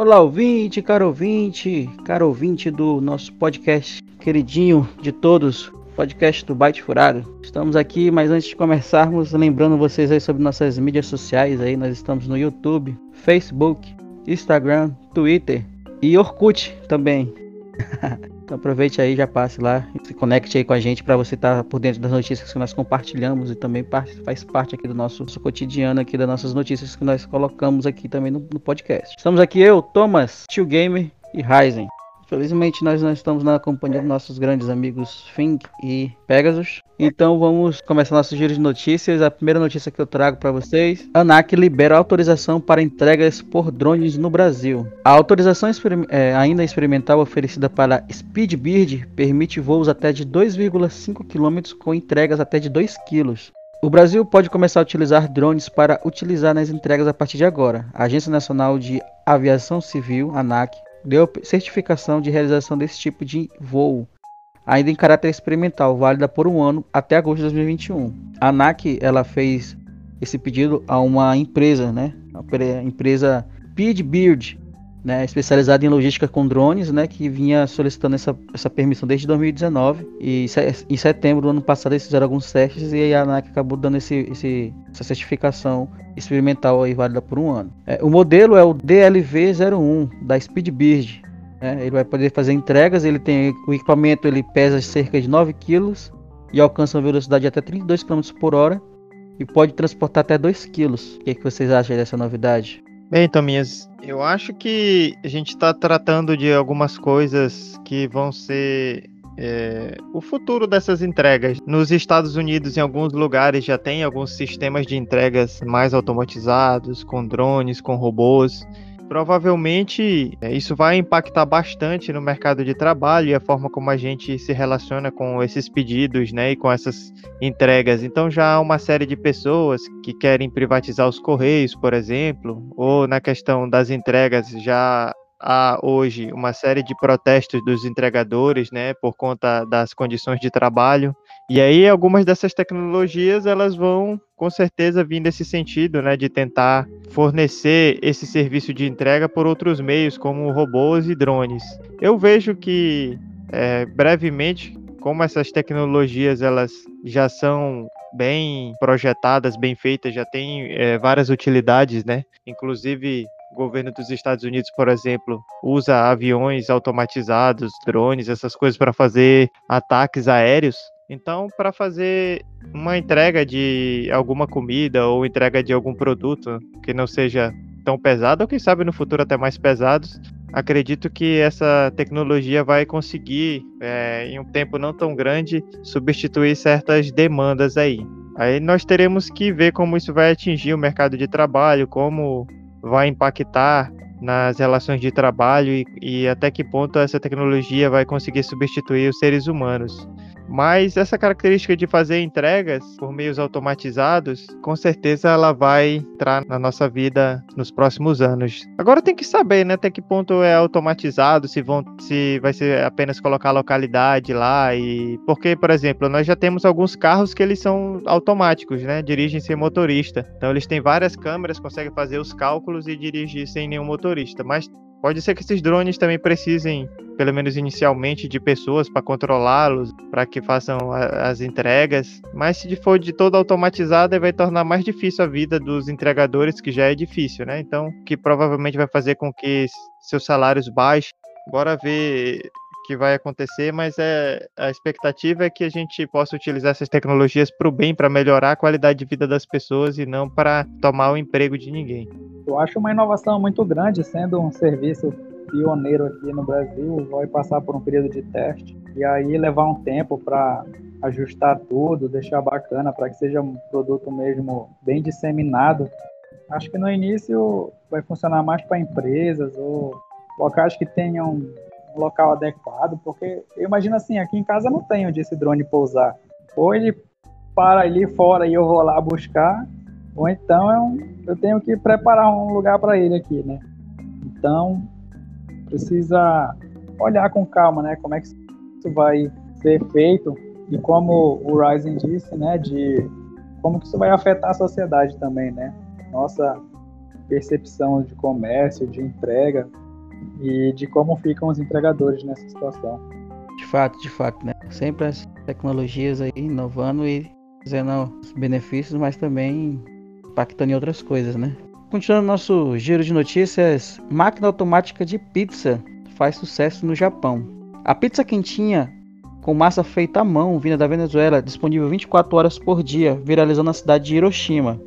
Olá, ouvinte, caro ouvinte, caro ouvinte do nosso podcast queridinho de todos, podcast do Byte Furado. Estamos aqui, mas antes de começarmos, lembrando vocês aí sobre nossas mídias sociais aí, nós estamos no YouTube, Facebook, Instagram, Twitter e Orkut também. então aproveite aí, já passe lá, se conecte aí com a gente para você estar tá por dentro das notícias que nós compartilhamos e também faz parte aqui do nosso, nosso cotidiano aqui das nossas notícias que nós colocamos aqui também no, no podcast. Estamos aqui eu, Thomas, Tio Gamer e Ryzen. Felizmente nós não estamos na companhia dos nossos grandes amigos Fink e Pegasus. Então vamos começar nosso giro de notícias. A primeira notícia que eu trago para vocês: ANAC libera autorização para entregas por drones no Brasil. A autorização é, ainda experimental oferecida para Speedbird permite voos até de 2,5 km com entregas até de 2 kg. O Brasil pode começar a utilizar drones para utilizar nas entregas a partir de agora. A Agência Nacional de Aviação Civil, ANAC, deu certificação de realização desse tipo de voo, ainda em caráter experimental, válida por um ano até agosto de 2021. A ANAC ela fez esse pedido a uma empresa, né? A empresa Speedbird, né, especializada em logística com drones, né, que vinha solicitando essa, essa permissão desde 2019 e em setembro do ano passado eles fizeram alguns testes e a ANAC acabou dando esse, esse, essa certificação experimental aí válida por um ano. É, o modelo é o DLV01 da Speedbird. Né, ele vai poder fazer entregas, ele tem o equipamento, ele pesa cerca de 9 kg e alcança uma velocidade de até 32 km por hora e pode transportar até 2 kg. O que, é que vocês acham dessa novidade? Bem, Tominhas, eu acho que a gente está tratando de algumas coisas que vão ser é, o futuro dessas entregas. Nos Estados Unidos, em alguns lugares, já tem alguns sistemas de entregas mais automatizados, com drones, com robôs provavelmente é, isso vai impactar bastante no mercado de trabalho e a forma como a gente se relaciona com esses pedidos, né, e com essas entregas. Então já há uma série de pessoas que querem privatizar os correios, por exemplo, ou na questão das entregas já há hoje uma série de protestos dos entregadores, né, por conta das condições de trabalho. E aí algumas dessas tecnologias elas vão com certeza vir nesse sentido, né, de tentar fornecer esse serviço de entrega por outros meios, como robôs e drones. Eu vejo que é, brevemente, como essas tecnologias elas já são bem projetadas, bem feitas, já tem é, várias utilidades, né? Inclusive o governo dos Estados Unidos, por exemplo, usa aviões automatizados, drones, essas coisas para fazer ataques aéreos. Então, para fazer uma entrega de alguma comida ou entrega de algum produto que não seja tão pesado, ou quem sabe no futuro até mais pesados, acredito que essa tecnologia vai conseguir, é, em um tempo não tão grande, substituir certas demandas aí. Aí nós teremos que ver como isso vai atingir o mercado de trabalho, como vai impactar nas relações de trabalho e, e até que ponto essa tecnologia vai conseguir substituir os seres humanos. Mas essa característica de fazer entregas por meios automatizados, com certeza ela vai entrar na nossa vida nos próximos anos. Agora tem que saber, né, até que ponto é automatizado, se vão se vai ser apenas colocar a localidade lá e porque, por exemplo, nós já temos alguns carros que eles são automáticos, né, dirigem sem motorista. Então eles têm várias câmeras, conseguem fazer os cálculos e dirigir sem nenhum motorista, mas Pode ser que esses drones também precisem, pelo menos inicialmente, de pessoas para controlá-los, para que façam a, as entregas. Mas se for de toda automatizada, vai tornar mais difícil a vida dos entregadores, que já é difícil, né? Então, que provavelmente vai fazer com que seus salários baixem. Bora ver que vai acontecer, mas é, a expectativa é que a gente possa utilizar essas tecnologias para o bem, para melhorar a qualidade de vida das pessoas e não para tomar o emprego de ninguém. Eu acho uma inovação muito grande, sendo um serviço pioneiro aqui no Brasil, vai passar por um período de teste e aí levar um tempo para ajustar tudo, deixar bacana para que seja um produto mesmo bem disseminado. Acho que no início vai funcionar mais para empresas ou locais que tenham um local adequado, porque eu imagino assim, aqui em casa não tenho onde esse drone pousar. Ou ele para ali fora e eu vou lá buscar, ou então é um, eu tenho que preparar um lugar para ele aqui, né? Então, precisa olhar com calma, né? Como é que isso vai ser feito e como o Ryzen disse, né? De como que isso vai afetar a sociedade também, né? Nossa percepção de comércio, de entrega, e de como ficam os entregadores nessa situação. De fato, de fato, né? Sempre as tecnologias aí inovando e fazendo os benefícios, mas também impactando em outras coisas, né? Continuando nosso giro de notícias, máquina automática de pizza faz sucesso no Japão. A pizza quentinha com massa feita à mão, vinda da Venezuela, disponível 24 horas por dia, viralizou na cidade de Hiroshima.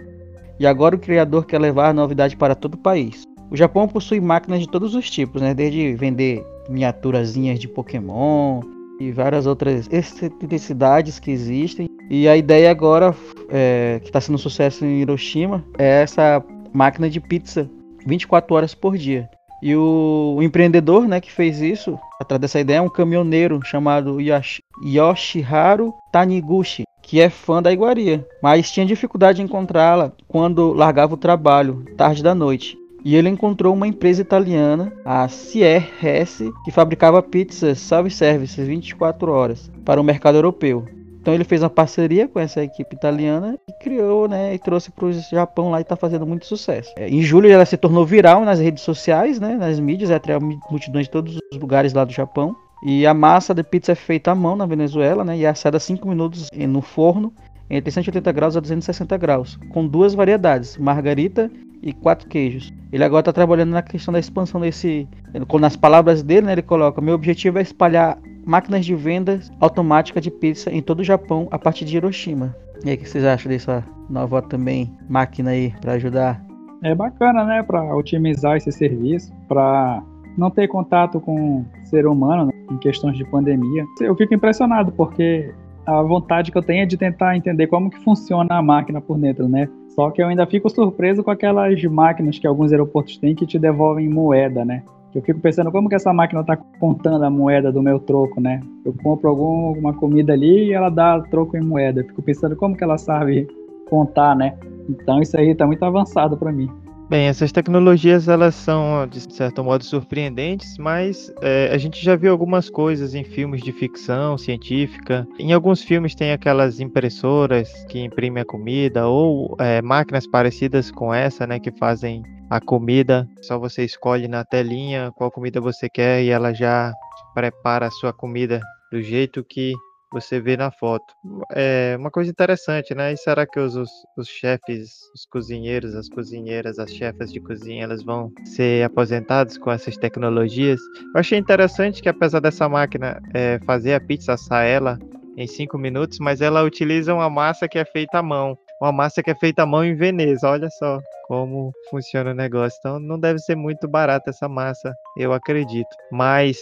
E agora o criador quer levar a novidade para todo o país. O Japão possui máquinas de todos os tipos, né? desde vender miniaturazinhas de Pokémon e várias outras excentricidades que existem. E a ideia agora, é, que está sendo um sucesso em Hiroshima, é essa máquina de pizza 24 horas por dia. E o, empreendedor né, que fez isso, atrás dessa ideia, é um caminhoneiro chamado Yoshi, Yoshiharu Taniguchi, que é fã da iguaria, mas tinha dificuldade em encontrá-la quando largava o trabalho, tarde da noite. E ele encontrou uma empresa italiana, a CRS, que fabricava pizzas self-service 24 horas para o mercado europeu. Então ele fez uma parceria com essa equipe italiana e criou, né, e trouxe para o Japão lá e está fazendo muito sucesso. É, em julho ela se tornou viral nas redes sociais, né, nas mídias, atraiu multidões de todos os lugares lá do Japão. E a massa de pizza é feita à mão na Venezuela, né, e é assada 5 minutos no forno entre 180 graus a 260 graus, com duas variedades, margarita e quatro queijos. Ele agora está trabalhando na questão da expansão desse. Nas palavras dele, né, ele coloca: Meu objetivo é espalhar máquinas de venda automática de pizza em todo o Japão a partir de Hiroshima. E aí, o que vocês acham dessa nova também máquina aí para ajudar? É bacana, né, para otimizar esse serviço, para não ter contato com ser humano né, em questões de pandemia. Eu fico impressionado porque a vontade que eu tenho é de tentar entender como que funciona a máquina por dentro, né? Só que eu ainda fico surpreso com aquelas máquinas que alguns aeroportos têm que te devolvem moeda, né? Eu fico pensando como que essa máquina está contando a moeda do meu troco, né? Eu compro algum, alguma comida ali e ela dá troco em moeda. Eu fico pensando como que ela sabe contar, né? Então isso aí está muito avançado para mim. Bem, essas tecnologias elas são de certo modo surpreendentes, mas é, a gente já viu algumas coisas em filmes de ficção científica. Em alguns filmes tem aquelas impressoras que imprimem a comida ou é, máquinas parecidas com essa, né, que fazem a comida. Só você escolhe na telinha qual comida você quer e ela já prepara a sua comida do jeito que você vê na foto. É uma coisa interessante, né? E será que os, os, os, chefes, os cozinheiros, as cozinheiras, as chefas de cozinha, elas vão ser aposentados com essas tecnologias? Eu achei interessante que apesar dessa máquina é, fazer a pizza, assar ela em cinco minutos, mas ela utiliza uma massa que é feita à mão. Uma massa que é feita à mão em Veneza, olha só como funciona o negócio. Então não deve ser muito barata essa massa, eu acredito. Mas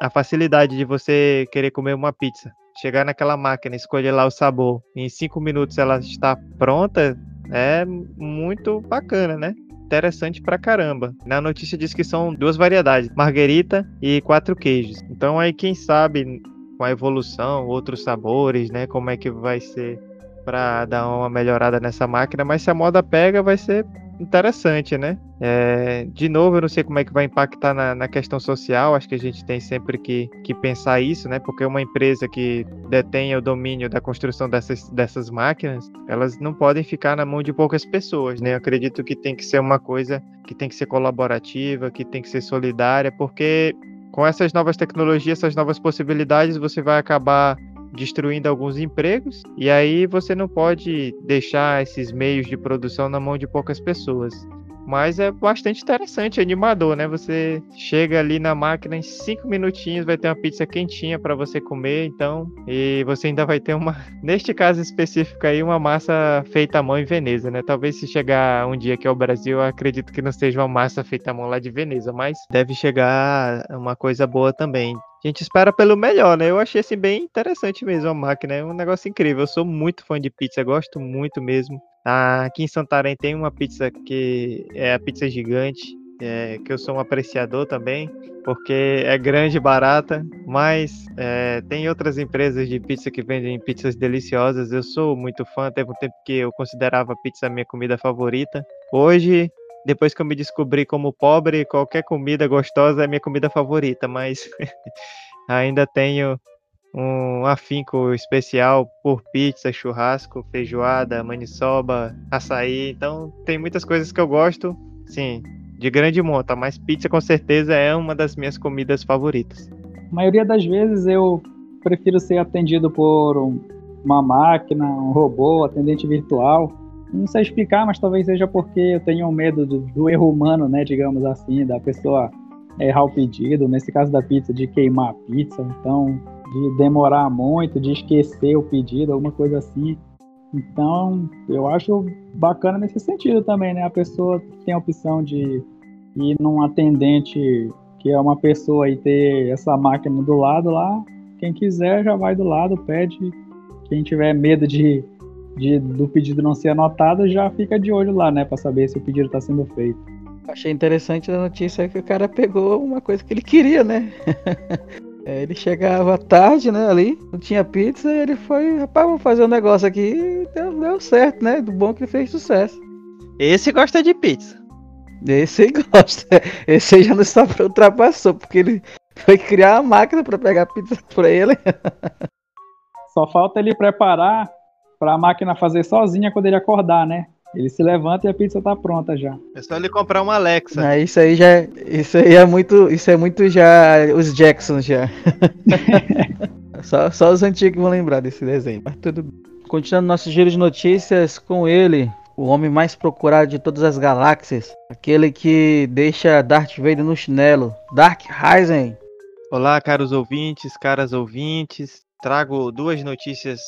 a facilidade de você querer comer uma pizza, chegar naquela máquina, escolher lá o sabor, em cinco minutos ela está pronta, é muito bacana, né? Interessante pra caramba. Na notícia diz que são duas variedades, marguerita e quatro queijos. Então aí quem sabe com a evolução, outros sabores, né? Como é que vai ser para dar uma melhorada nessa máquina, mas se a moda pega, vai ser interessante, né? É, de novo, eu não sei como é que vai impactar na, na, questão social, acho que a gente tem sempre que, que pensar isso, né? Porque uma empresa que detém o domínio da construção dessas, dessas máquinas, elas não podem ficar na mão de poucas pessoas, né? Eu acredito que tem que ser uma coisa que tem que ser colaborativa, que tem que ser solidária, porque com essas novas tecnologias, essas novas possibilidades, você vai acabar destruindo alguns empregos, e aí você não pode deixar esses meios de produção na mão de poucas pessoas. Mas é bastante interessante, animador, né? Você chega ali na máquina em cinco minutinhos, vai ter uma pizza quentinha para você comer, então, e você ainda vai ter uma, neste caso específico aí, uma massa feita à mão em Veneza, né? Talvez se chegar um dia aqui ao Brasil, eu acredito que não seja uma massa feita à mão lá de Veneza, mas deve chegar uma coisa boa também. Gente espera pelo melhor, né? Eu achei assim bem interessante mesmo a máquina, é um negócio incrível. Eu sou muito fã de pizza, gosto muito mesmo. Aqui em Santarém tem uma pizza que é a pizza gigante, é, que eu sou um apreciador também, porque é grande e barata, mas é, tem outras empresas de pizza que vendem pizzas deliciosas. Eu sou muito fã, teve um tempo que eu considerava a pizza a minha comida favorita. Hoje, depois que eu me descobri como pobre, qualquer comida gostosa é minha comida favorita, mas ainda tenho um afinco especial por pizza, churrasco, feijoada, maniçoba, açaí. Então tem muitas coisas que eu gosto. Sim, de grande monta, mas pizza com certeza é uma das minhas comidas favoritas. A maioria das vezes eu prefiro ser atendido por um, uma máquina, um robô, atendente virtual. Não sei explicar, mas talvez seja porque eu tenho medo do, do erro humano, né, digamos assim, da pessoa errar o pedido, nesse caso da pizza, de queimar a pizza, então de demorar muito, de esquecer o pedido, alguma coisa assim. Então, eu acho bacana nesse sentido também, né? A pessoa tem a opção de ir num atendente que é uma pessoa e ter essa máquina do lado lá. Quem quiser já vai do lado, pede. Quem tiver medo de, de do pedido não ser anotado, já fica de olho lá, né? Para saber se o pedido está sendo feito. Achei interessante a notícia que o cara pegou uma coisa que ele queria, né? É, ele chegava tarde, né, ali, não tinha pizza, e ele foi, rapaz, vamos fazer um negócio aqui, e deu, deu certo, né? Do bom que ele fez sucesso. Esse gosta de pizza. Esse aí gosta. Esse aí já não está ultrapassou, porque ele foi criar a máquina para pegar pizza para ele. Só falta ele preparar para a máquina fazer sozinha quando ele acordar, né? Ele se levanta e a pizza tá pronta já. É só ele comprar uma Alexa. Ah, isso aí já, isso aí é muito, isso é muito já os Jacksons já. só, só os antigos vão lembrar desse desenho. Mas tudo. Continuando nosso giro de notícias com ele, o homem mais procurado de todas as galáxias, aquele que deixa Darth Vader no chinelo, Dark Ryzen. Olá, caros ouvintes, caras ouvintes. Trago duas notícias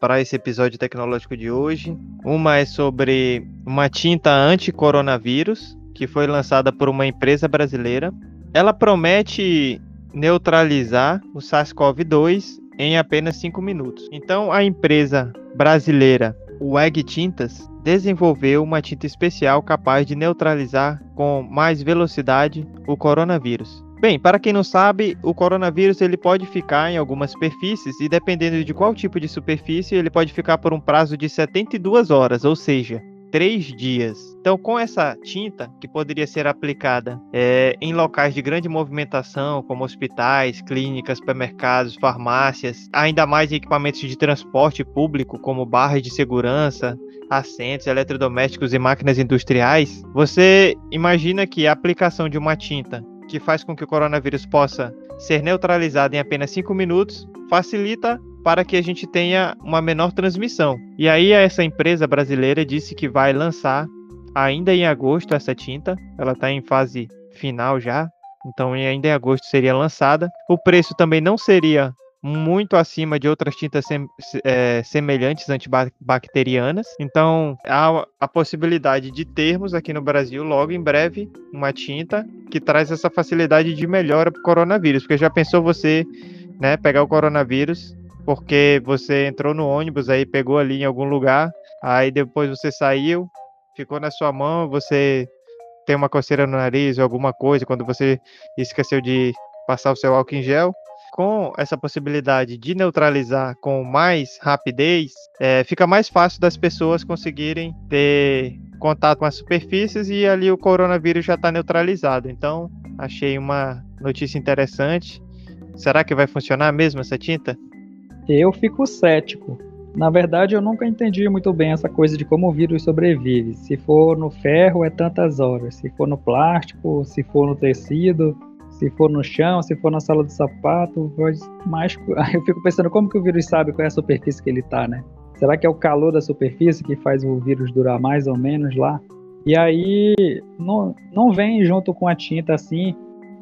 para esse episódio tecnológico de hoje. Uma é sobre uma tinta anti-coronavírus que foi lançada por uma empresa brasileira. Ela promete neutralizar o SARS-CoV-2 em apenas 5 minutos. Então, a empresa brasileira WEG Tintas desenvolveu uma tinta especial capaz de neutralizar com mais velocidade o coronavírus. Bem, para quem não sabe, o coronavírus ele pode ficar em algumas superfícies e dependendo de qual tipo de superfície, ele pode ficar por um prazo de 72 horas, ou seja, três dias. Então, com essa tinta, que poderia ser aplicada é, em locais de grande movimentação, como hospitais, clínicas, supermercados, farmácias, ainda mais em equipamentos de transporte público, como barras de segurança, assentos, eletrodomésticos e máquinas industriais, você imagina que a aplicação de uma tinta que faz com que o coronavírus possa ser neutralizado em apenas 5 minutos, facilita para que a gente tenha uma menor transmissão. E aí essa empresa brasileira disse que vai lançar ainda em agosto essa tinta, ela está em fase final já, então ainda em agosto seria lançada. O preço também não seria muito acima de outras tintas sem, é, semelhantes antibacterianas. Então, há a possibilidade de termos aqui no Brasil, logo em breve, uma tinta que traz essa facilidade de melhora para o coronavírus. Porque já pensou você né, pegar o coronavírus porque você entrou no ônibus, aí pegou ali em algum lugar, aí depois você saiu, ficou na sua mão, você tem uma coceira no nariz ou alguma coisa, quando você esqueceu de passar o seu álcool em gel, com essa possibilidade de neutralizar com mais rapidez, é, fica mais fácil das pessoas conseguirem ter contato com as superfícies e ali o coronavírus já está neutralizado. Então, achei uma notícia interessante. Será que vai funcionar mesmo essa tinta? Eu fico cético. Na verdade, eu nunca entendi muito bem essa coisa de como o vírus sobrevive. Se for no ferro, é tantas horas. Se for no plástico, se for no tecido se for no chão, se for na sala de sapato, mais eu fico pensando como que o vírus sabe qual é a superfície que ele está, né? Será que é o calor da superfície que faz o vírus durar mais ou menos lá? E aí não, não vem junto com a tinta assim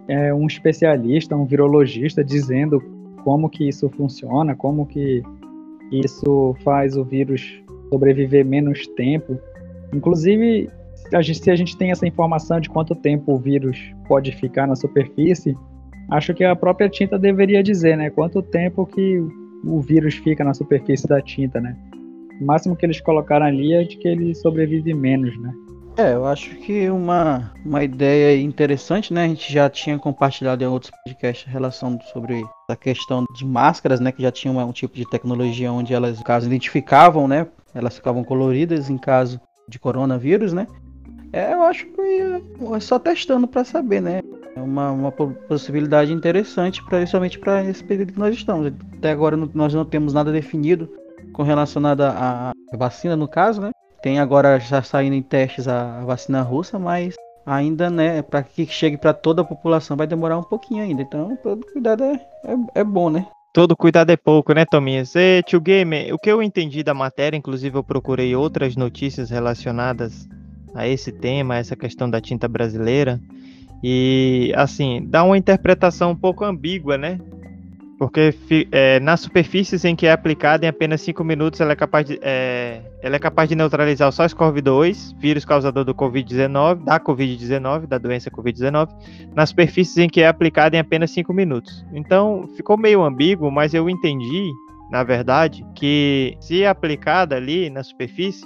é, um especialista, um virologista dizendo como que isso funciona, como que isso faz o vírus sobreviver menos tempo. Inclusive a gente, se a gente tem essa informação de quanto tempo o vírus pode ficar na superfície, acho que a própria tinta deveria dizer, né? Quanto tempo que o vírus fica na superfície da tinta, né? O máximo que eles colocaram ali é de que ele sobrevive menos, né? É, eu acho que uma, uma ideia interessante, né? A gente já tinha compartilhado em outros podcasts a relação sobre a questão de máscaras, né? Que já tinha um, um tipo de tecnologia onde elas, no caso, identificavam, né? Elas ficavam coloridas em caso de coronavírus, né? É, eu acho que é só testando para saber, né? É uma, uma possibilidade interessante, principalmente para esse período que nós estamos. Até agora nós não temos nada definido com relacionado à vacina, no caso, né? Tem agora já saindo em testes a, vacina russa, mas ainda, né, para que chegue para toda a população vai demorar um pouquinho ainda. Então, todo cuidado é, é, é bom, né? Todo cuidado é pouco, né, Tominhas? E, tio Gamer, o que eu entendi da matéria, inclusive eu procurei outras notícias relacionadas a esse tema, a essa questão da tinta brasileira, e, assim, dá uma interpretação um pouco ambígua, né? Porque é, nas superfícies em que é aplicada em apenas 5 minutos, ela é, capaz de, é, ela é capaz de neutralizar o SARS-CoV-2, vírus causador do Covid-19, da Covid-19, da doença Covid-19, nas superfícies em que é aplicada em apenas 5 minutos. Então, ficou meio ambíguo, mas eu entendi, na verdade, que se aplicada ali na superfície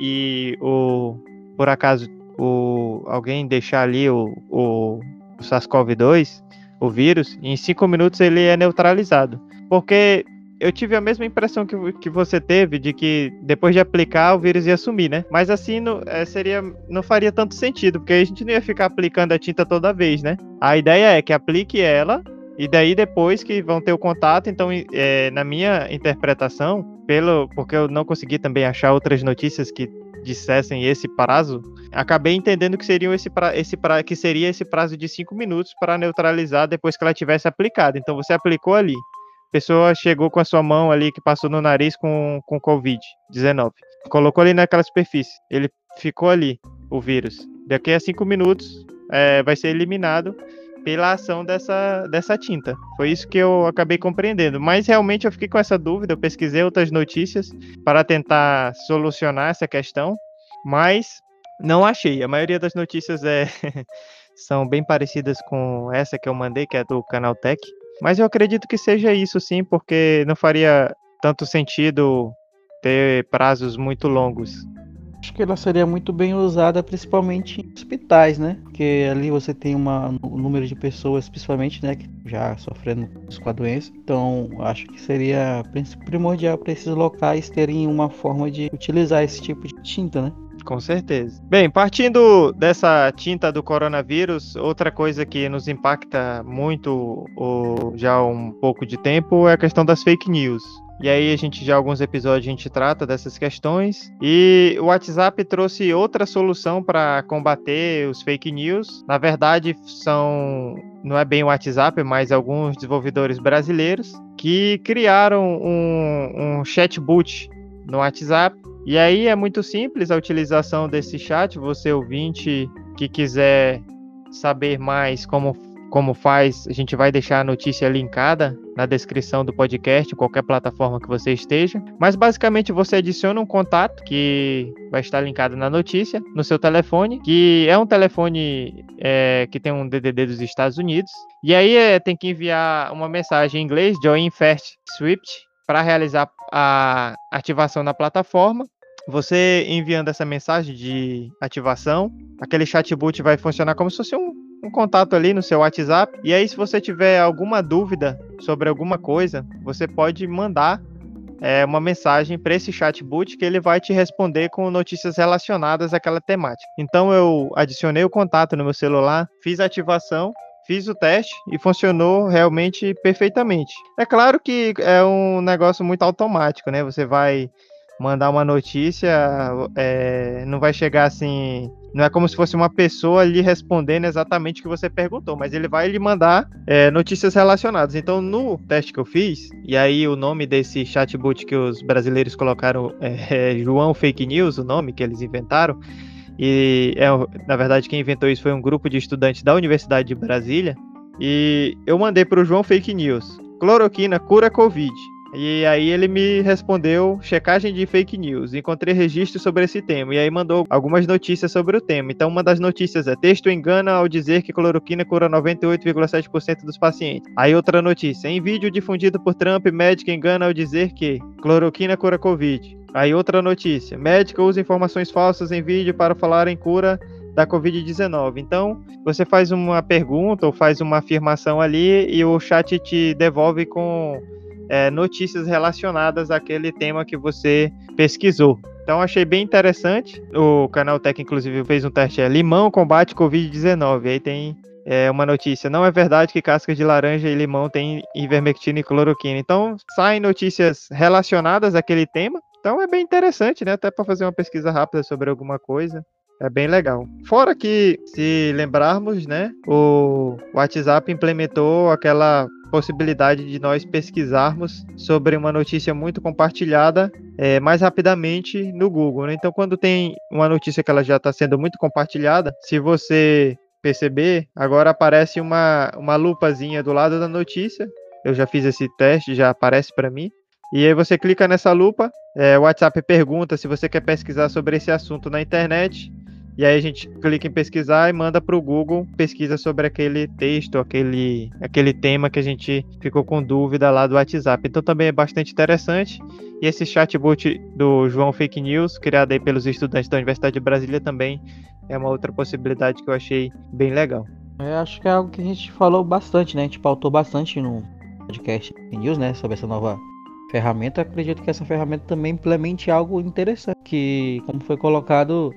e o, por acaso o, alguém deixar ali o, o, o SARS-CoV-2, o vírus, em cinco minutos ele é neutralizado. Porque eu tive a mesma impressão que, que você teve de que depois de aplicar o vírus ia sumir, né? Mas assim não, é, seria, não faria tanto sentido, porque a gente não ia ficar aplicando a tinta toda vez, né? A ideia é que aplique ela e daí depois que vão ter o contato, então é, na minha interpretação, pelo porque eu não consegui também achar outras notícias que dissessem esse prazo, acabei entendendo que seriam esse, pra, esse pra, que seria esse prazo de cinco minutos para neutralizar depois que ela tivesse aplicado. Então você aplicou ali. A pessoa chegou com a sua mão ali que passou no nariz com, com Covid-19. Colocou ali naquela superfície. Ele ficou ali, o vírus. Daqui a cinco minutos é, vai ser eliminado pela ação dessa, dessa tinta. Foi isso que eu acabei compreendendo. Mas realmente eu fiquei com essa dúvida, eu pesquisei outras notícias para tentar solucionar essa questão, mas não achei. A maioria das notícias é são bem parecidas com essa que eu mandei, que é do Canal Tech. Mas eu acredito que seja isso sim, porque não faria tanto sentido ter prazos muito longos Acho que ela seria muito bem usada, principalmente em hospitais, né? Porque ali você tem uma, um número de pessoas, principalmente, né, que já sofrendo com a doença. Então, acho que seria primordial para esses locais terem uma forma de utilizar esse tipo de tinta, né? Com certeza. Bem, partindo dessa tinta do coronavírus, outra coisa que nos impacta muito ou já há um pouco de tempo é a questão das fake news. E aí a gente já alguns episódios a gente trata dessas questões. E o WhatsApp trouxe outra solução para combater os fake news. Na verdade, são não é bem o WhatsApp, mas alguns desenvolvedores brasileiros que criaram um, um chatbot no WhatsApp. E aí é muito simples a utilização desse chat. Você ouvinte que quiser saber mais como como faz, a gente vai deixar a notícia linkada na descrição do podcast, qualquer plataforma que você esteja. Mas basicamente você adiciona um contato que vai estar linkado na notícia no seu telefone, que é um telefone é, que tem um DDD dos Estados Unidos. E aí é, tem que enviar uma mensagem em inglês, Join Fast Swift, para realizar a ativação na plataforma. Você enviando essa mensagem de ativação, aquele chatbot vai funcionar como se fosse um um contato ali no seu WhatsApp. E aí, se você tiver alguma dúvida sobre alguma coisa, você pode mandar é, uma mensagem para esse chatbot que ele vai te responder com notícias relacionadas àquela temática. Então, eu adicionei o contato no meu celular, fiz a ativação. Fiz o teste e funcionou realmente perfeitamente. É claro que é um negócio muito automático, né? Você vai mandar uma notícia, é, não vai chegar assim. Não é como se fosse uma pessoa lhe respondendo exatamente o que você perguntou, mas ele vai lhe mandar é, notícias relacionadas. Então, no teste que eu fiz, e aí o nome desse chatbot que os brasileiros colocaram é, é João Fake News, o nome que eles inventaram. E é, na verdade, quem inventou isso foi um grupo de estudantes da Universidade de Brasília. E eu mandei para o João Fake News: cloroquina cura Covid. E aí ele me respondeu checagem de fake news. Encontrei registro sobre esse tema. E aí mandou algumas notícias sobre o tema. Então, uma das notícias é: texto engana ao dizer que cloroquina cura 98,7% dos pacientes. Aí outra notícia: em vídeo difundido por Trump, médico engana ao dizer que cloroquina cura Covid. Aí outra notícia: médico usa informações falsas em vídeo para falar em cura da Covid-19. Então, você faz uma pergunta ou faz uma afirmação ali e o chat te devolve com é, notícias relacionadas àquele tema que você pesquisou. Então achei bem interessante. O canal Tech, inclusive, fez um teste: é limão combate Covid-19. Aí tem é, uma notícia: não é verdade que cascas de laranja e limão têm ivermectina e cloroquina. Então saem notícias relacionadas àquele tema. Então é bem interessante, né? Até para fazer uma pesquisa rápida sobre alguma coisa. É bem legal. Fora que, se lembrarmos, né, o WhatsApp implementou aquela possibilidade de nós pesquisarmos sobre uma notícia muito compartilhada é, mais rapidamente no Google. Né? Então, quando tem uma notícia que ela já está sendo muito compartilhada, se você perceber, agora aparece uma, uma lupazinha do lado da notícia. Eu já fiz esse teste, já aparece para mim. E aí você clica nessa lupa, é, o WhatsApp pergunta se você quer pesquisar sobre esse assunto na internet. E aí a gente clica em pesquisar e manda para o Google pesquisa sobre aquele texto, aquele, aquele tema que a gente ficou com dúvida lá do WhatsApp. Então também é bastante interessante. E esse chatbot do João Fake News, criado aí pelos estudantes da Universidade de Brasília, também é uma outra possibilidade que eu achei bem legal. Eu acho que é algo que a gente falou bastante, né? A gente pautou bastante no podcast News, né? Sobre essa nova ferramenta. Eu acredito que essa ferramenta também implemente algo interessante. Que, como foi colocado,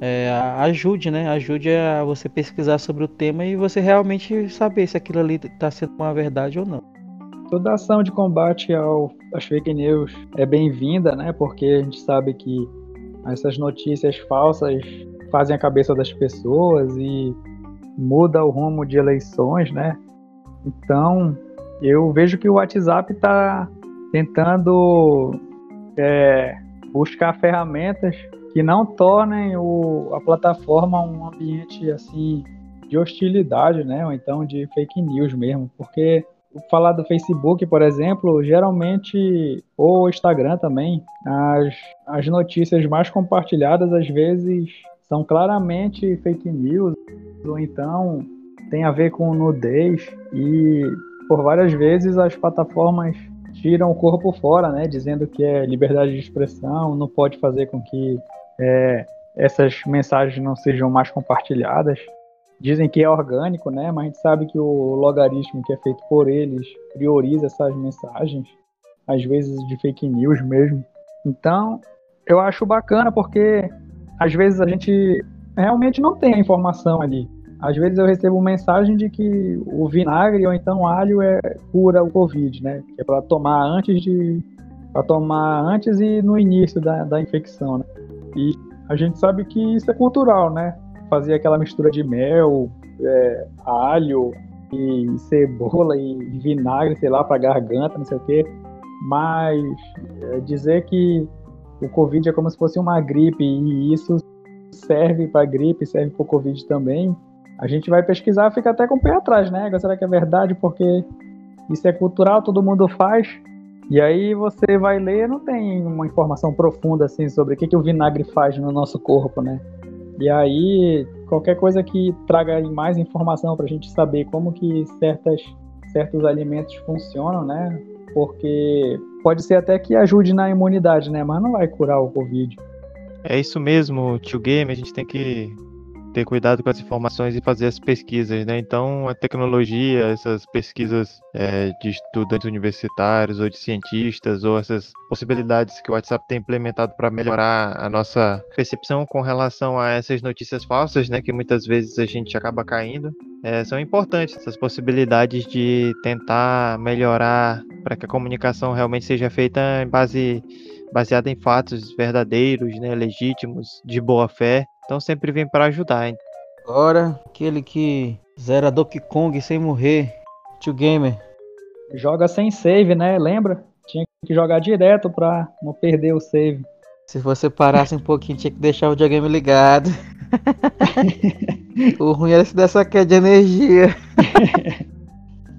é, ajude, né? Ajude a você pesquisar sobre o tema e você realmente saber se aquilo ali está sendo uma verdade ou não. Toda ação de combate ao, às fake news é bem-vinda, né? Porque a gente sabe que essas notícias falsas fazem a cabeça das pessoas e muda o rumo de eleições, né? Então, eu vejo que o WhatsApp está tentando é, buscar ferramentas que não tornem o, a plataforma um ambiente assim de hostilidade, né? Ou então de fake news mesmo, porque falar do Facebook, por exemplo, geralmente ou Instagram também, as, as notícias mais compartilhadas às vezes são claramente fake news. Ou então tem a ver com nudez. E por várias vezes as plataformas tiram o corpo fora, né, dizendo que é liberdade de expressão, não pode fazer com que é, essas mensagens não sejam mais compartilhadas. Dizem que é orgânico, né? Mas a gente sabe que o logaritmo que é feito por eles prioriza essas mensagens, às vezes de fake news mesmo. Então, eu acho bacana porque às vezes a gente realmente não tem a informação ali. Às vezes eu recebo mensagem de que o vinagre ou então o alho é cura o Covid, né? Que é para tomar antes de para tomar antes e no início da, da infecção, né? E a gente sabe que isso é cultural, né? Fazer aquela mistura de mel, é, alho e cebola e vinagre, sei lá, para garganta, não sei o quê. Mas é, dizer que o Covid é como se fosse uma gripe e isso serve para gripe, serve para o Covid também. A gente vai pesquisar, fica até com o pé atrás, né? Será que é verdade? Porque isso é cultural, todo mundo faz. E aí você vai ler, não tem uma informação profunda assim sobre o que, que o vinagre faz no nosso corpo, né? E aí qualquer coisa que traga mais informação para a gente saber como que certas, certos alimentos funcionam, né? Porque pode ser até que ajude na imunidade, né? Mas não vai curar o Covid. É isso mesmo, tio Game. A gente tem que ter cuidado com as informações e fazer as pesquisas, né? Então, a tecnologia, essas pesquisas é, de estudantes universitários ou de cientistas, ou essas possibilidades que o WhatsApp tem implementado para melhorar a nossa percepção com relação a essas notícias falsas, né? Que muitas vezes a gente acaba caindo, é, são importantes. Essas possibilidades de tentar melhorar para que a comunicação realmente seja feita em base baseada em fatos verdadeiros, né, legítimos, de boa fé então sempre vem para ajudar, hein? Agora, aquele que zera Donkey Kong sem morrer, Tio Gamer. Joga sem save, né? Lembra? Tinha que jogar direto pra não perder o save. Se você parasse um pouquinho, tinha que deixar o videogame ligado. o ruim era se dessa queda de energia.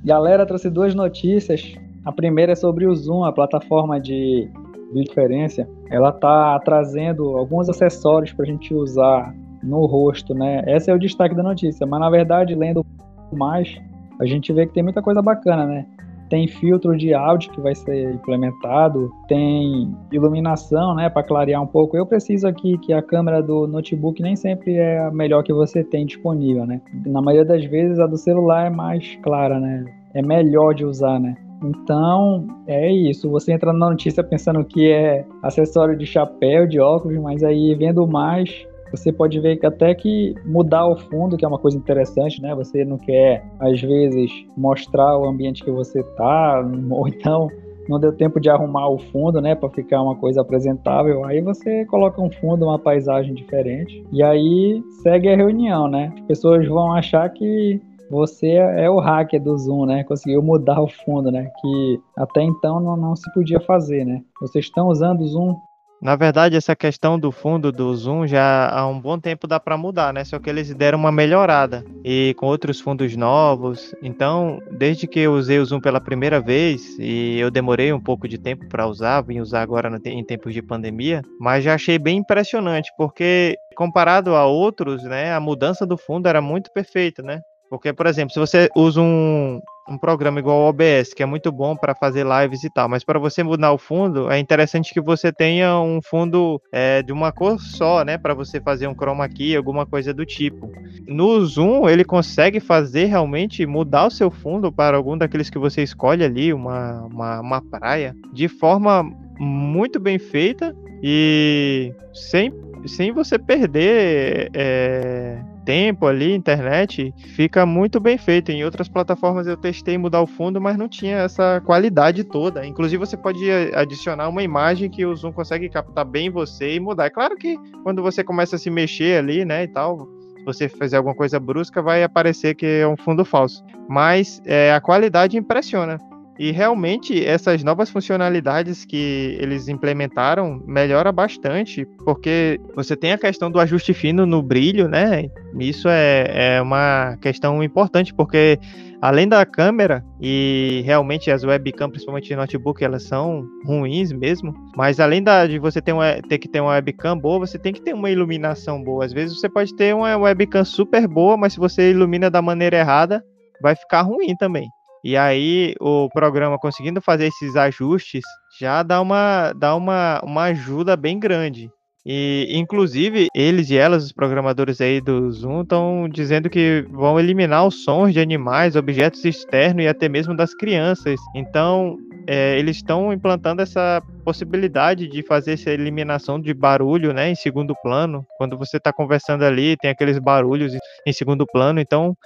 Galera, trouxe duas notícias. A primeira é sobre o Zoom, a plataforma de videoconferência, ela tá trazendo alguns acessórios para a gente usar no rosto, né? Esse é o destaque da notícia, mas na verdade, lendo mais, a gente vê que tem muita coisa bacana, né? Tem filtro de áudio que vai ser implementado, tem iluminação, né, para clarear um pouco. Eu preciso aqui que a câmera do notebook nem sempre é a melhor que você tem disponível, né? Na maioria das vezes a do celular é mais clara, né? É melhor de usar, né? Então, é isso. Você entra na notícia pensando que é acessório de chapéu, de óculos, mas aí vendo mais, você pode ver que até que mudar o fundo, que é uma coisa interessante, né? Você não quer, às vezes, mostrar o ambiente que você tá, ou então não deu tempo de arrumar o fundo, né, para ficar uma coisa apresentável. Aí você coloca um fundo, uma paisagem diferente e aí segue a reunião, né? As pessoas vão achar que você é o hacker do Zoom, né? Conseguiu mudar o fundo, né? Que até então não, não se podia fazer, né? Vocês estão usando o Zoom na verdade, essa questão do fundo do Zoom já há um bom tempo dá para mudar, né? Só que eles deram uma melhorada e com outros fundos novos. Então, desde que eu usei o Zoom pela primeira vez e eu demorei um pouco de tempo para usar, vim usar agora em tempos de pandemia, mas já achei bem impressionante porque comparado a outros, né, a mudança do fundo era muito perfeita, né? Porque, por exemplo, se você usa um, um programa igual o OBS, que é muito bom para fazer lives e tal, mas para você mudar o fundo, é interessante que você tenha um fundo é, de uma cor só, né, para você fazer um chroma key, alguma coisa do tipo. No Zoom, ele consegue fazer realmente mudar o seu fundo para algum daqueles que você escolhe ali, uma, uma, uma praia, de forma muito bem feita e sem, sem você perder. É tempo ali, internet, fica muito bem feito. Em outras plataformas eu testei mudar o fundo, mas não tinha essa qualidade toda. Inclusive você pode adicionar uma imagem que o Zoom consegue captar bem você e mudar. É claro que quando você começa a se mexer ali, né, e tal, você fizer alguma coisa brusca, vai aparecer que é um fundo falso. Mas é, a qualidade impressiona. E realmente essas novas funcionalidades que eles implementaram melhora bastante, porque você tem a questão do ajuste fino no brilho, né? Isso é, é uma questão importante, porque além da câmera, e realmente as webcam, principalmente de notebook, elas são ruins mesmo, mas além da, de você ter, uma, ter que ter uma webcam boa, você tem que ter uma iluminação boa. Às vezes você pode ter uma webcam super boa, mas se você ilumina da maneira errada, vai ficar ruim também. E aí o programa conseguindo fazer esses ajustes já dá uma, dá uma, uma ajuda bem grande. E, inclusive, eles e elas, os programadores aí do Zoom, estão dizendo que vão eliminar os sons de animais, objetos externos e até mesmo das crianças. Então, é, eles estão implantando essa possibilidade de fazer essa eliminação de barulho, né, em segundo plano. Quando você está conversando ali, tem aqueles barulhos em segundo plano. Então,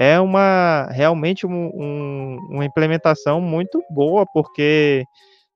é uma realmente um, um, uma implementação muito boa, porque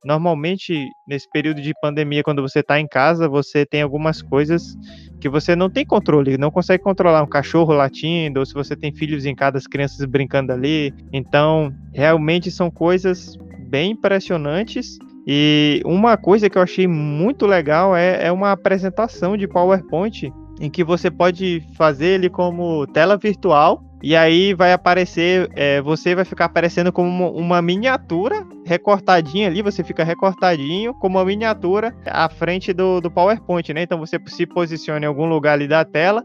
normalmente nesse período de pandemia, quando você está em casa, você tem algumas coisas que você não tem controle, não consegue controlar um cachorro latindo, ou se você tem filhos em casa, as crianças brincando ali. Então, realmente são coisas bem impressionantes. E uma coisa que eu achei muito legal é, é uma apresentação de PowerPoint em que você pode fazer ele como tela virtual e aí vai aparecer, é, você vai ficar aparecendo como uma, uma, miniatura recortadinha ali, você fica recortadinho como uma miniatura à frente do, do PowerPoint, né? Então você se posiciona em algum lugar ali da tela,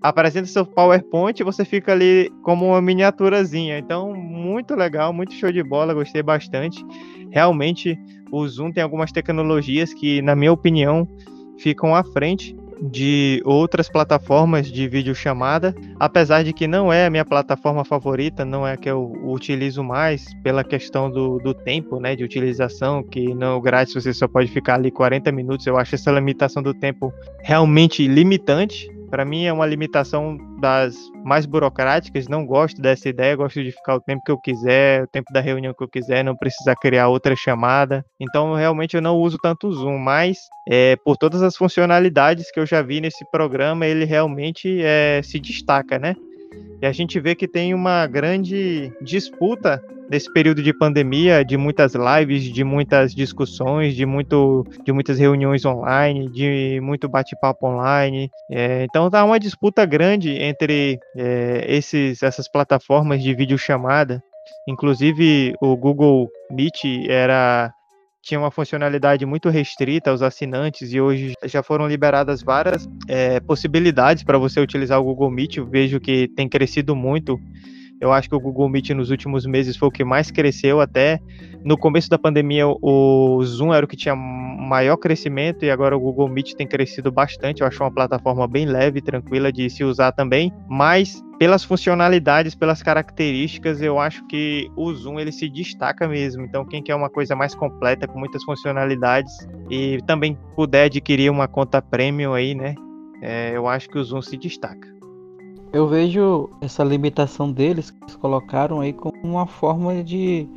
apresenta seu PowerPoint você fica ali como uma miniaturazinha. Então, muito legal, muito show de bola, gostei bastante. Realmente, o Zoom tem algumas tecnologias que, na minha opinião, ficam à frente de outras plataformas de videochamada, apesar de que não é a minha plataforma favorita, não é a que eu utilizo mais, pela questão do, do tempo né, de utilização, que no grátis você só pode ficar ali 40 minutos. Eu acho essa limitação do tempo realmente limitante. Para mim é uma limitação das mais burocráticas, não gosto dessa ideia, gosto de ficar o tempo que eu quiser, o tempo da reunião que eu quiser, não precisar criar outra chamada. Então, realmente eu não uso tanto o Zoom, mas é, por todas as funcionalidades que eu já vi nesse programa, ele realmente é, se destaca, né? E a gente vê que tem uma grande disputa nesse período de pandemia, de muitas lives, de muitas discussões, de, muito, de muitas reuniões online, de muito bate-papo online. É, então tá uma disputa grande entre é, esses, essas plataformas de videochamada. Inclusive o Google Meet era tinha uma funcionalidade muito restrita aos assinantes e hoje já foram liberadas várias é, possibilidades para você utilizar o Google Meet. Eu vejo que tem crescido muito eu acho que o Google Meet nos últimos meses foi o que mais cresceu até. No começo da pandemia, o Zoom era o que tinha maior crescimento e agora o Google Meet tem crescido bastante. Eu acho uma plataforma bem leve, tranquila de se usar também, mas pelas funcionalidades, pelas características, eu acho que o Zoom ele se destaca mesmo. Então, quem quer uma coisa mais completa com muitas funcionalidades e também puder adquirir uma conta premium aí, né? É, eu acho que o Zoom se destaca. Eu vejo essa limitação deles que eles colocaram aí como uma forma de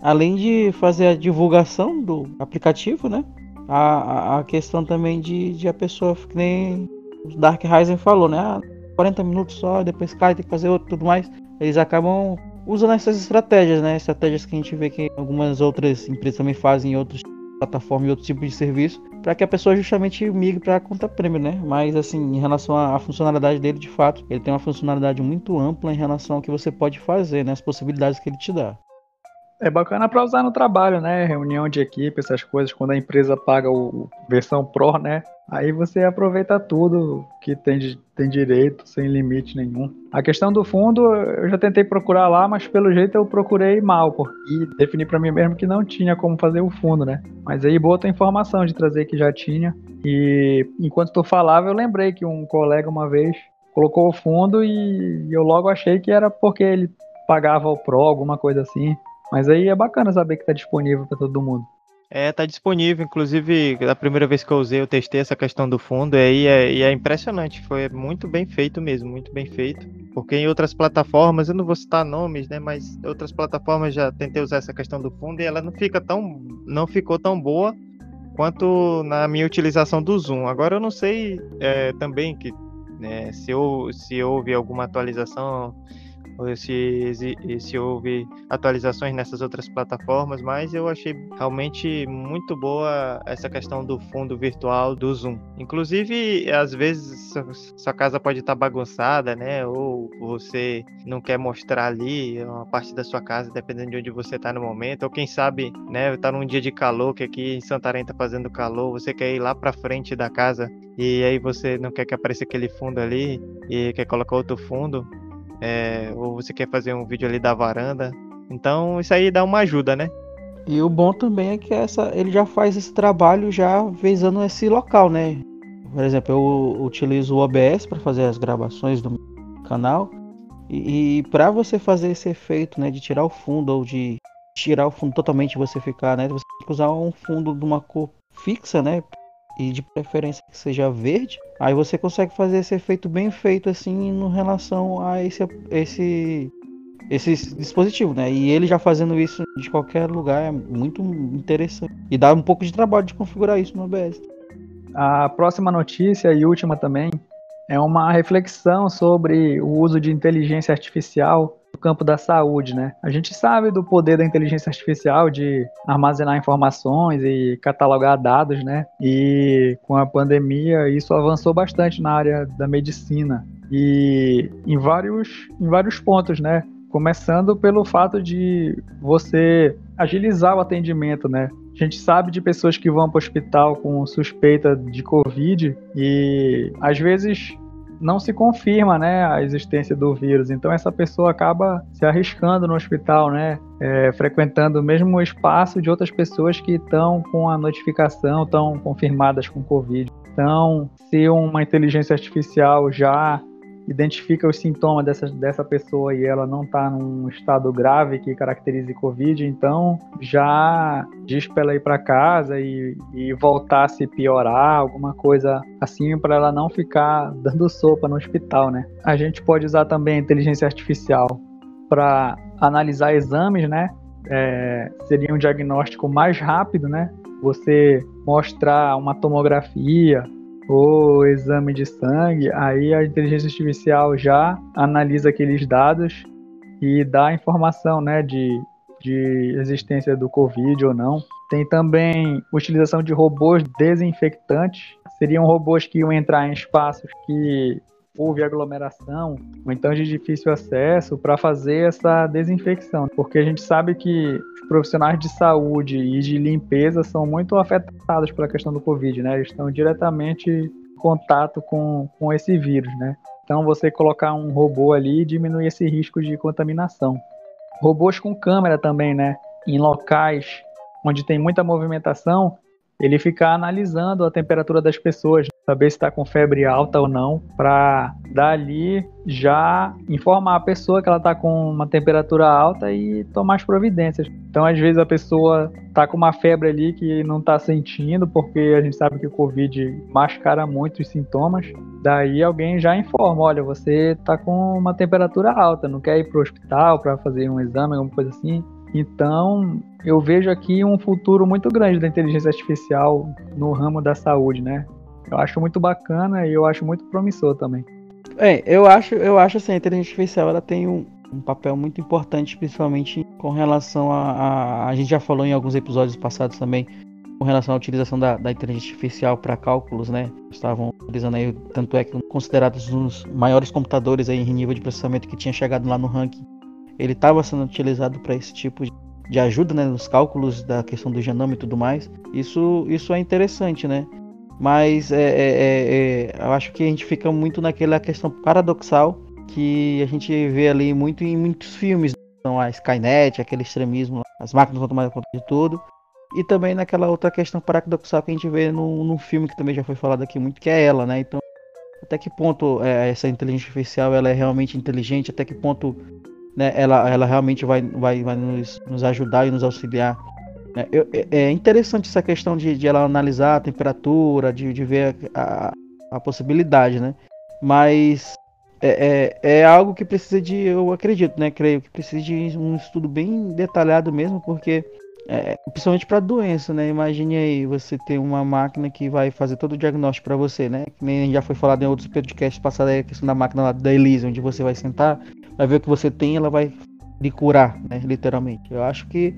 além de fazer a divulgação do aplicativo, né? A, a questão também de, de a pessoa, que nem o Dark Rising falou, né? Ah, 40 minutos só, depois cai, tem que fazer outro tudo mais. Eles acabam usando essas estratégias, né? Estratégias que a gente vê que algumas outras empresas também fazem em outras plataformas e outros tipos de serviço, para que a pessoa justamente migre para a conta premium, né? Mas assim, em relação à funcionalidade dele, de fato, ele tem uma funcionalidade muito ampla em relação ao que você pode fazer, né? As possibilidades que ele te dá. É bacana para usar no trabalho, né? Reunião de equipe, essas coisas, quando a empresa paga o versão Pro, né? Aí você aproveita tudo que tem, tem direito, sem limite nenhum. A questão do fundo, eu já tentei procurar lá, mas pelo jeito eu procurei mal, porque defini para mim mesmo que não tinha como fazer o fundo, né? Mas aí boa a informação de trazer que já tinha. E enquanto tu falava, eu lembrei que um colega uma vez colocou o fundo e eu logo achei que era porque ele pagava o Pro, alguma coisa assim. Mas aí é bacana saber que está disponível para todo mundo. É, tá disponível. Inclusive, a primeira vez que eu usei, eu testei essa questão do fundo e é, e é impressionante. Foi muito bem feito mesmo, muito bem feito. Porque em outras plataformas, eu não vou citar nomes, né? Mas outras plataformas já tentei usar essa questão do fundo e ela não fica tão, não ficou tão boa quanto na minha utilização do Zoom. Agora eu não sei é, também que né, se, eu, se houve alguma atualização se, se houve atualizações nessas outras plataformas, mas eu achei realmente muito boa essa questão do fundo virtual do Zoom. Inclusive, às vezes sua casa pode estar bagunçada, né? Ou você não quer mostrar ali uma parte da sua casa, dependendo de onde você está no momento, ou quem sabe, né? Está num dia de calor, que aqui em Santarém está fazendo calor, você quer ir lá para frente da casa e aí você não quer que apareça aquele fundo ali e quer colocar outro fundo é, ou você quer fazer um vídeo ali da varanda. Então isso aí dá uma ajuda, né? E o bom também é que essa, ele já faz esse trabalho já visando esse local, né? Por exemplo, eu utilizo o OBS para fazer as gravações do canal. E, e para você fazer esse efeito, né, de tirar o fundo ou de tirar o fundo totalmente você ficar, né, você tem que usar um fundo de uma cor fixa, né, e de preferência que seja verde, aí você consegue fazer esse efeito bem feito assim no relação a esse esse esse dispositivo, né? E ele já fazendo isso de qualquer lugar é muito interessante e dá um pouco de trabalho de configurar isso no OBS. A próxima notícia e última também é uma reflexão sobre o uso de inteligência artificial no campo da saúde, né? A gente sabe do poder da inteligência artificial de armazenar informações e catalogar dados, né? E com a pandemia isso avançou bastante na área da medicina e em vários, em vários pontos, né? Começando pelo fato de você agilizar o atendimento, né? A gente sabe de pessoas que vão para o hospital com suspeita de Covid e às vezes não se confirma né, a existência do vírus. Então essa pessoa acaba se arriscando no hospital, né, é, frequentando o mesmo espaço de outras pessoas que estão com a notificação, estão confirmadas com Covid. Então, se uma inteligência artificial já identifica os sintomas dessa, dessa pessoa e ela não está num estado grave que caracterize Covid, então já diz para ela ir para casa e, e voltar a se piorar, alguma coisa assim, para ela não ficar dando sopa no hospital, né? A gente pode usar também a inteligência artificial para analisar exames, né? É, seria um diagnóstico mais rápido, né? Você mostrar uma tomografia ou exame de sangue, aí a inteligência artificial já analisa aqueles dados e dá informação né, de, de existência do Covid ou não. Tem também utilização de robôs desinfectantes. Seriam robôs que iam entrar em espaços que houve aglomeração, ou então de difícil acesso, para fazer essa desinfecção. Porque a gente sabe que profissionais de saúde e de limpeza são muito afetados pela questão do Covid, né? Eles estão diretamente em contato com, com esse vírus, né? Então, você colocar um robô ali diminui esse risco de contaminação. Robôs com câmera também, né? Em locais onde tem muita movimentação, ele fica analisando a temperatura das pessoas, saber se está com febre alta ou não, para dali já informar a pessoa que ela está com uma temperatura alta e tomar as providências. Então, às vezes a pessoa está com uma febre ali que não está sentindo, porque a gente sabe que o Covid mascara muito os sintomas. Daí alguém já informa, olha, você está com uma temperatura alta, não quer ir para o hospital para fazer um exame, alguma coisa assim. Então, eu vejo aqui um futuro muito grande da inteligência artificial no ramo da saúde, né? Eu acho muito bacana e eu acho muito promissor também. É, eu acho, eu acho assim, a inteligência artificial ela tem um, um papel muito importante, principalmente com relação a, a, a. gente já falou em alguns episódios passados também, com relação à utilização da, da inteligência artificial para cálculos, né? Estavam utilizando aí, tanto é que considerados os maiores computadores aí em nível de processamento que tinha chegado lá no ranking, ele estava sendo utilizado para esse tipo de, de ajuda, né? Nos cálculos da questão do genoma e tudo mais. Isso, isso é interessante, né? Mas é, é, é, é eu acho que a gente fica muito naquela questão paradoxal que a gente vê ali muito em muitos filmes. Então, a Skynet, aquele extremismo, as máquinas vão tomar conta de tudo. E também naquela outra questão paradoxal que a gente vê no filme que também já foi falado aqui muito, que é ela, né? Então, até que ponto é, essa inteligência artificial ela é realmente inteligente? Até que ponto né, ela, ela realmente vai, vai, vai nos, nos ajudar e nos auxiliar? É, é, é interessante essa questão de, de ela analisar a temperatura, de, de ver a, a possibilidade, né? Mas é, é, é, algo que precisa de, eu acredito, né? Creio que precisa de um estudo bem detalhado mesmo, porque é, principalmente para doença, né? Imagine aí você ter uma máquina que vai fazer todo o diagnóstico para você, né? Que nem já foi falado em outros podcasts passados a questão da máquina lá da Elise, onde você vai sentar, vai ver o que você tem, ela vai lhe curar, né? Literalmente. Eu acho que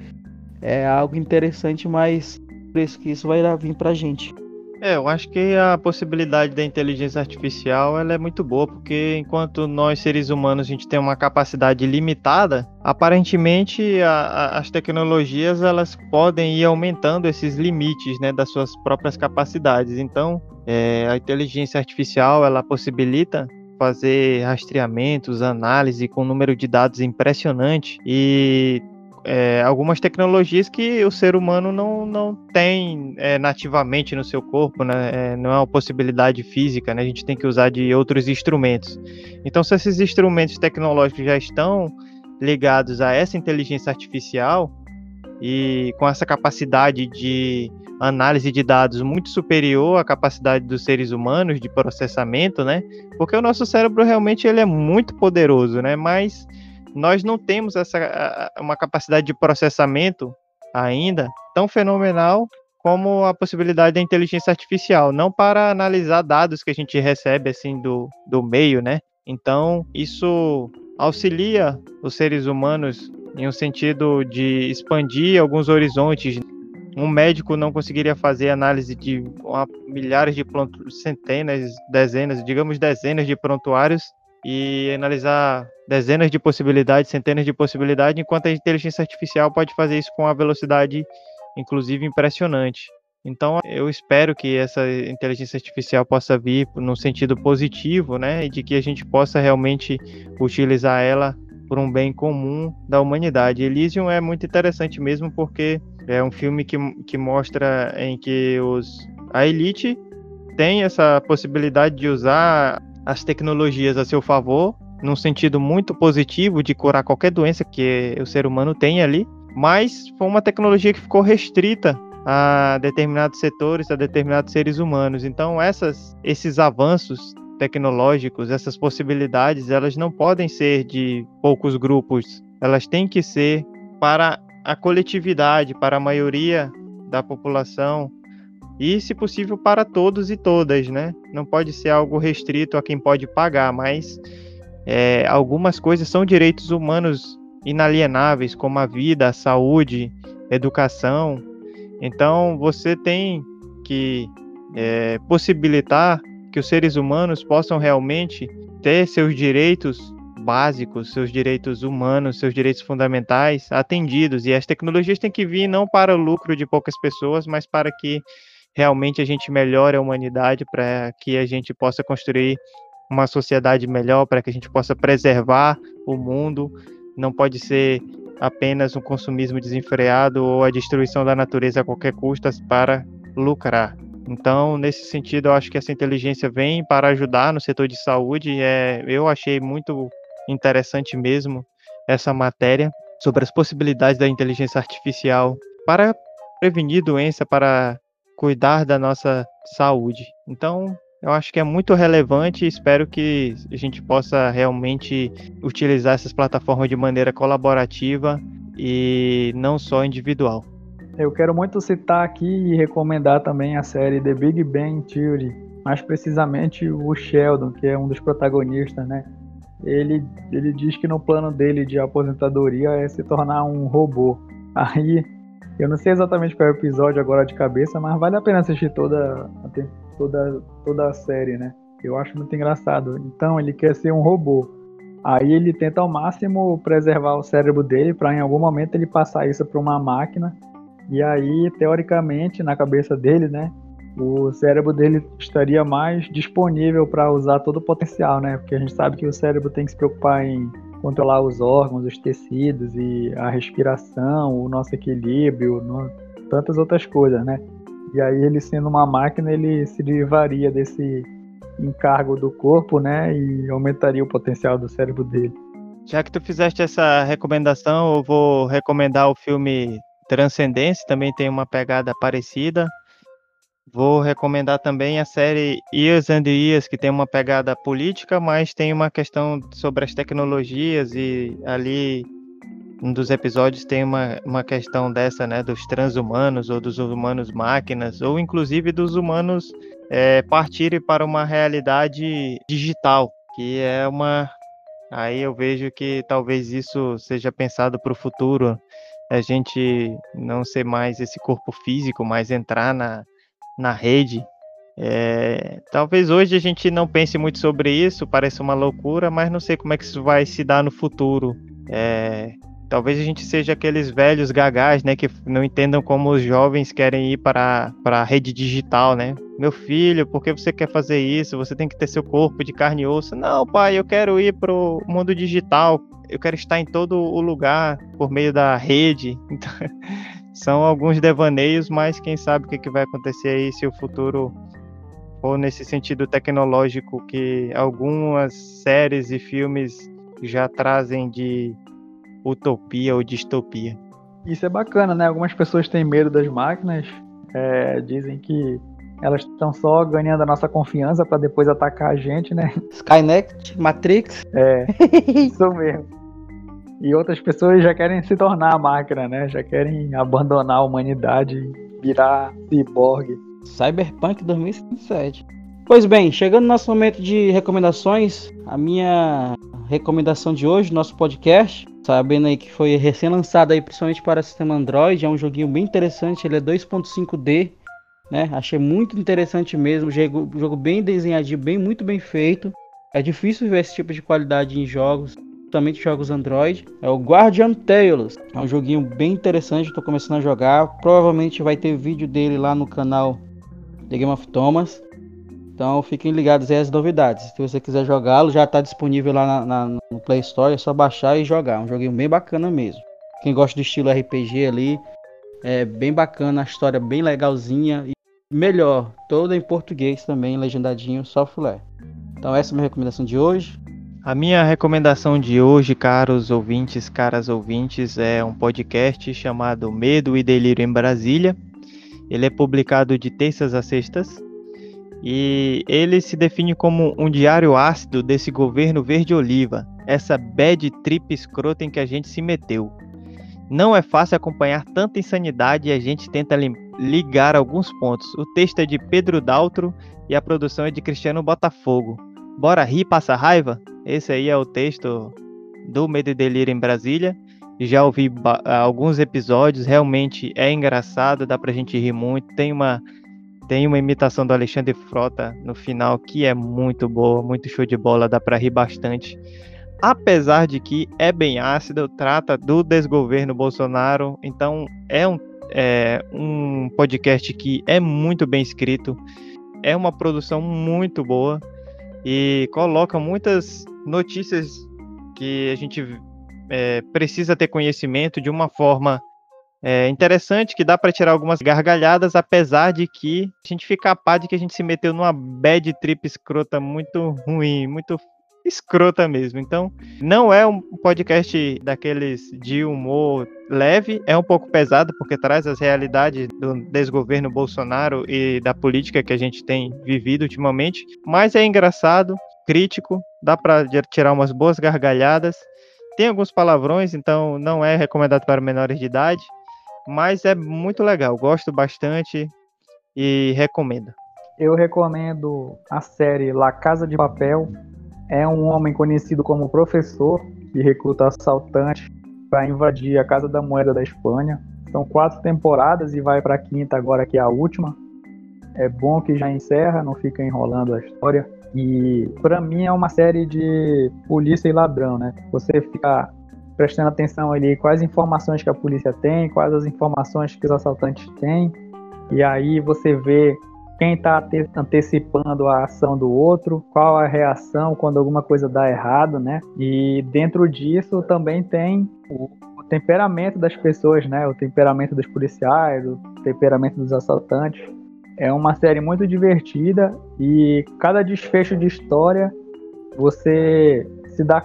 é algo interessante, mas isso que isso vai vir pra gente. É, eu acho que a possibilidade da inteligência artificial ela é muito boa, porque enquanto nós seres humanos a gente tem uma capacidade limitada, aparentemente a, a, as tecnologias elas podem ir aumentando esses limites, né, das suas próprias capacidades. Então, é, a inteligência artificial ela possibilita fazer rastreamentos, análise com um número de dados impressionante e é, algumas tecnologias que o ser humano não, não tem é, nativamente no seu corpo, né? É, não é uma possibilidade física, né? A gente tem que usar de outros instrumentos. Então, se esses instrumentos tecnológicos já estão ligados a essa inteligência artificial e com essa capacidade de análise de dados muito superior à capacidade dos seres humanos de processamento, né? Porque o nosso cérebro realmente ele é muito poderoso, né? Mas nós não temos essa uma capacidade de processamento ainda tão fenomenal como a possibilidade da inteligência artificial, não para analisar dados que a gente recebe assim do, do meio, né? Então, isso auxilia os seres humanos em um sentido de expandir alguns horizontes. Um médico não conseguiria fazer análise de uma, milhares de centenas, dezenas, digamos dezenas de prontuários e analisar dezenas de possibilidades, centenas de possibilidades, enquanto a inteligência artificial pode fazer isso com uma velocidade, inclusive, impressionante. Então, eu espero que essa inteligência artificial possa vir no sentido positivo, né, e de que a gente possa realmente utilizar ela por um bem comum da humanidade. Elysium é muito interessante mesmo porque é um filme que, que mostra em que os, a elite tem essa possibilidade de usar as tecnologias a seu favor, num sentido muito positivo de curar qualquer doença que o ser humano tem ali, mas foi uma tecnologia que ficou restrita a determinados setores, a determinados seres humanos. Então, essas, esses avanços tecnológicos, essas possibilidades, elas não podem ser de poucos grupos, elas têm que ser para a coletividade, para a maioria da população, e, se possível, para todos e todas, né? Não pode ser algo restrito a quem pode pagar, mas é, algumas coisas são direitos humanos inalienáveis, como a vida, a saúde, educação. Então, você tem que é, possibilitar que os seres humanos possam realmente ter seus direitos básicos, seus direitos humanos, seus direitos fundamentais atendidos. E as tecnologias têm que vir não para o lucro de poucas pessoas, mas para que realmente a gente melhore a humanidade, para que a gente possa construir uma sociedade melhor, para que a gente possa preservar o mundo. Não pode ser apenas um consumismo desenfreado ou a destruição da natureza a qualquer custo para lucrar. Então, nesse sentido, eu acho que essa inteligência vem para ajudar no setor de saúde. É, eu achei muito interessante mesmo essa matéria sobre as possibilidades da inteligência artificial para prevenir doença, para cuidar da nossa saúde. Então, eu acho que é muito relevante e espero que a gente possa realmente utilizar essas plataformas de maneira colaborativa e não só individual. Eu quero muito citar aqui e recomendar também a série The Big Bang Theory, mais precisamente o Sheldon, que é um dos protagonistas, né? Ele, ele diz que no plano dele de aposentadoria é se tornar um robô. Aí, eu não sei exatamente qual é o episódio agora de cabeça, mas vale a pena assistir toda, toda, toda a série, né? Eu acho muito engraçado. Então, ele quer ser um robô. Aí ele tenta ao máximo preservar o cérebro dele para em algum momento ele passar isso para uma máquina e aí, teoricamente, na cabeça dele, né, o cérebro dele estaria mais disponível para usar todo o potencial, né? Porque a gente sabe que o cérebro tem que se preocupar em controlar os órgãos, os tecidos e a respiração, o nosso equilíbrio, no... tantas outras coisas, né? E aí ele sendo uma máquina, ele se livraria desse encargo do corpo, né? E aumentaria o potencial do cérebro dele. Já que tu fizeste essa recomendação, eu vou recomendar o filme Transcendência também tem uma pegada parecida. Vou recomendar também a série Years and Years, que tem uma pegada política, mas tem uma questão sobre as tecnologias e ali um dos episódios tem uma, uma questão dessa, né, dos transhumanos ou dos humanos máquinas, ou inclusive dos humanos é, partirem para uma realidade digital, que é uma. Aí eu vejo que talvez isso seja pensado para o futuro, a gente não ser mais esse corpo físico, mas entrar na, na rede. É, talvez hoje a gente não pense muito sobre isso, parece uma loucura, mas não sei como é que isso vai se dar no futuro. É, talvez a gente seja aqueles velhos gagás, né, que não entendam como os jovens querem ir para, para a rede digital, né? Meu filho, por que você quer fazer isso? Você tem que ter seu corpo de carne e osso. Não, pai, eu quero ir para o mundo digital eu quero estar em todo o lugar por meio da rede. Então, são alguns devaneios, mas quem sabe o que, que vai acontecer aí se o futuro for nesse sentido tecnológico que algumas séries e filmes já trazem de utopia ou distopia. Isso é bacana, né? Algumas pessoas têm medo das máquinas, é, dizem que elas estão só ganhando a nossa confiança para depois atacar a gente, né? Skynet, Matrix. É, isso mesmo. E outras pessoas já querem se tornar a máquina, né? Já querem abandonar a humanidade virar ciborgue. Cyberpunk 2057. Pois bem, chegando no nosso momento de recomendações, a minha recomendação de hoje, nosso podcast, sabendo aí que foi recém-lançado aí principalmente para sistema Android, é um joguinho bem interessante, ele é 2.5D, né? Achei muito interessante mesmo, jogo, jogo bem desenhadinho, bem muito bem feito. É difícil ver esse tipo de qualidade em jogos principalmente jogos Android, é o Guardian Tales. É um joguinho bem interessante, estou começando a jogar. Provavelmente vai ter vídeo dele lá no canal The Game of Thomas. Então fiquem ligados aí às novidades. Se você quiser jogá-lo, já está disponível lá na, na, no Play Store, é só baixar e jogar. É um joguinho bem bacana mesmo. Quem gosta do estilo RPG ali, é bem bacana, a história bem legalzinha e melhor, toda em português também, legendadinho, software. Então essa é a minha recomendação de hoje. A minha recomendação de hoje, caros ouvintes, caras ouvintes, é um podcast chamado Medo e Delírio em Brasília. Ele é publicado de terças a sextas e ele se define como um diário ácido desse governo verde-oliva, essa bad trip escrota em que a gente se meteu. Não é fácil acompanhar tanta insanidade e a gente tenta ligar alguns pontos. O texto é de Pedro Daltro e a produção é de Cristiano Botafogo. Bora rir, passa raiva? Esse aí é o texto do Medo e Delírio em Brasília. Já ouvi alguns episódios, realmente é engraçado, dá pra gente rir muito. Tem uma tem uma imitação do Alexandre Frota no final que é muito boa, muito show de bola, dá pra rir bastante. Apesar de que é bem ácido, trata do desgoverno Bolsonaro, então é um, é um podcast que é muito bem escrito, é uma produção muito boa e coloca muitas notícias que a gente é, precisa ter conhecimento de uma forma é, interessante, que dá para tirar algumas gargalhadas, apesar de que a gente fica capaz de que a gente se meteu numa bad trip escrota muito ruim, muito escrota mesmo. Então, não é um podcast daqueles de humor leve, é um pouco pesado porque traz as realidades do desgoverno Bolsonaro e da política que a gente tem vivido ultimamente, mas é engraçado, crítico, dá para tirar umas boas gargalhadas tem alguns palavrões, então não é recomendado para menores de idade, mas é muito legal, gosto bastante e recomendo. Eu recomendo a série La Casa de Papel. É um homem conhecido como professor que recruta assaltantes para invadir a Casa da Moeda da Espanha. São quatro temporadas e vai para a quinta agora, que é a última. É bom que já encerra, não fica enrolando a história. E para mim é uma série de polícia e ladrão, né? Você fica prestando atenção ali quais informações que a polícia tem, quais as informações que os assaltantes têm, e aí você vê quem está antecipando a ação do outro, qual a reação quando alguma coisa dá errado, né? E dentro disso também tem o, temperamento das pessoas, né? O temperamento dos policiais, o temperamento dos assaltantes. É uma série muito divertida e cada desfecho de história você se dá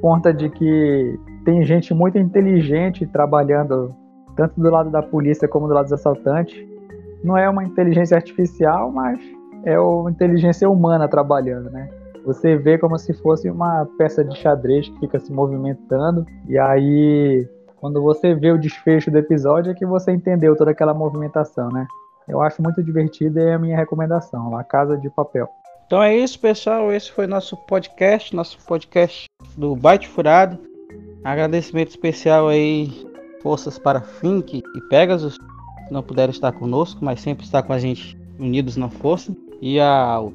conta de que tem gente muito inteligente trabalhando tanto do lado da polícia como do lado dos assaltantes. Não é uma inteligência artificial, mas é uma inteligência humana trabalhando, né? Você vê como se fosse uma peça de xadrez que fica se movimentando e aí quando você vê o desfecho do episódio é que você entendeu toda aquela movimentação, né? Eu acho muito divertido e é a minha recomendação, A Casa de Papel. Então é isso, pessoal. Esse foi nosso podcast, nosso podcast do Byte Furado. Agradecimento especial aí, forças para Fink e Pegasus, que não puderam estar conosco, mas sempre está com a gente unidos na força. E ao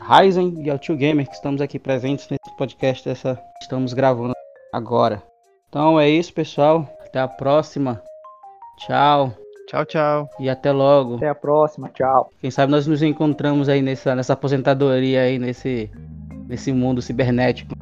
Ryzen e ao Tio Gamer, que estamos aqui presentes nesse podcast, essa estamos gravando agora. Então é isso, pessoal. Até a próxima. Tchau. Tchau, tchau. E até logo. Até a próxima. Tchau. Quem sabe nós nos encontramos aí nessa, nessa aposentadoria aí, nesse, nesse mundo cibernético.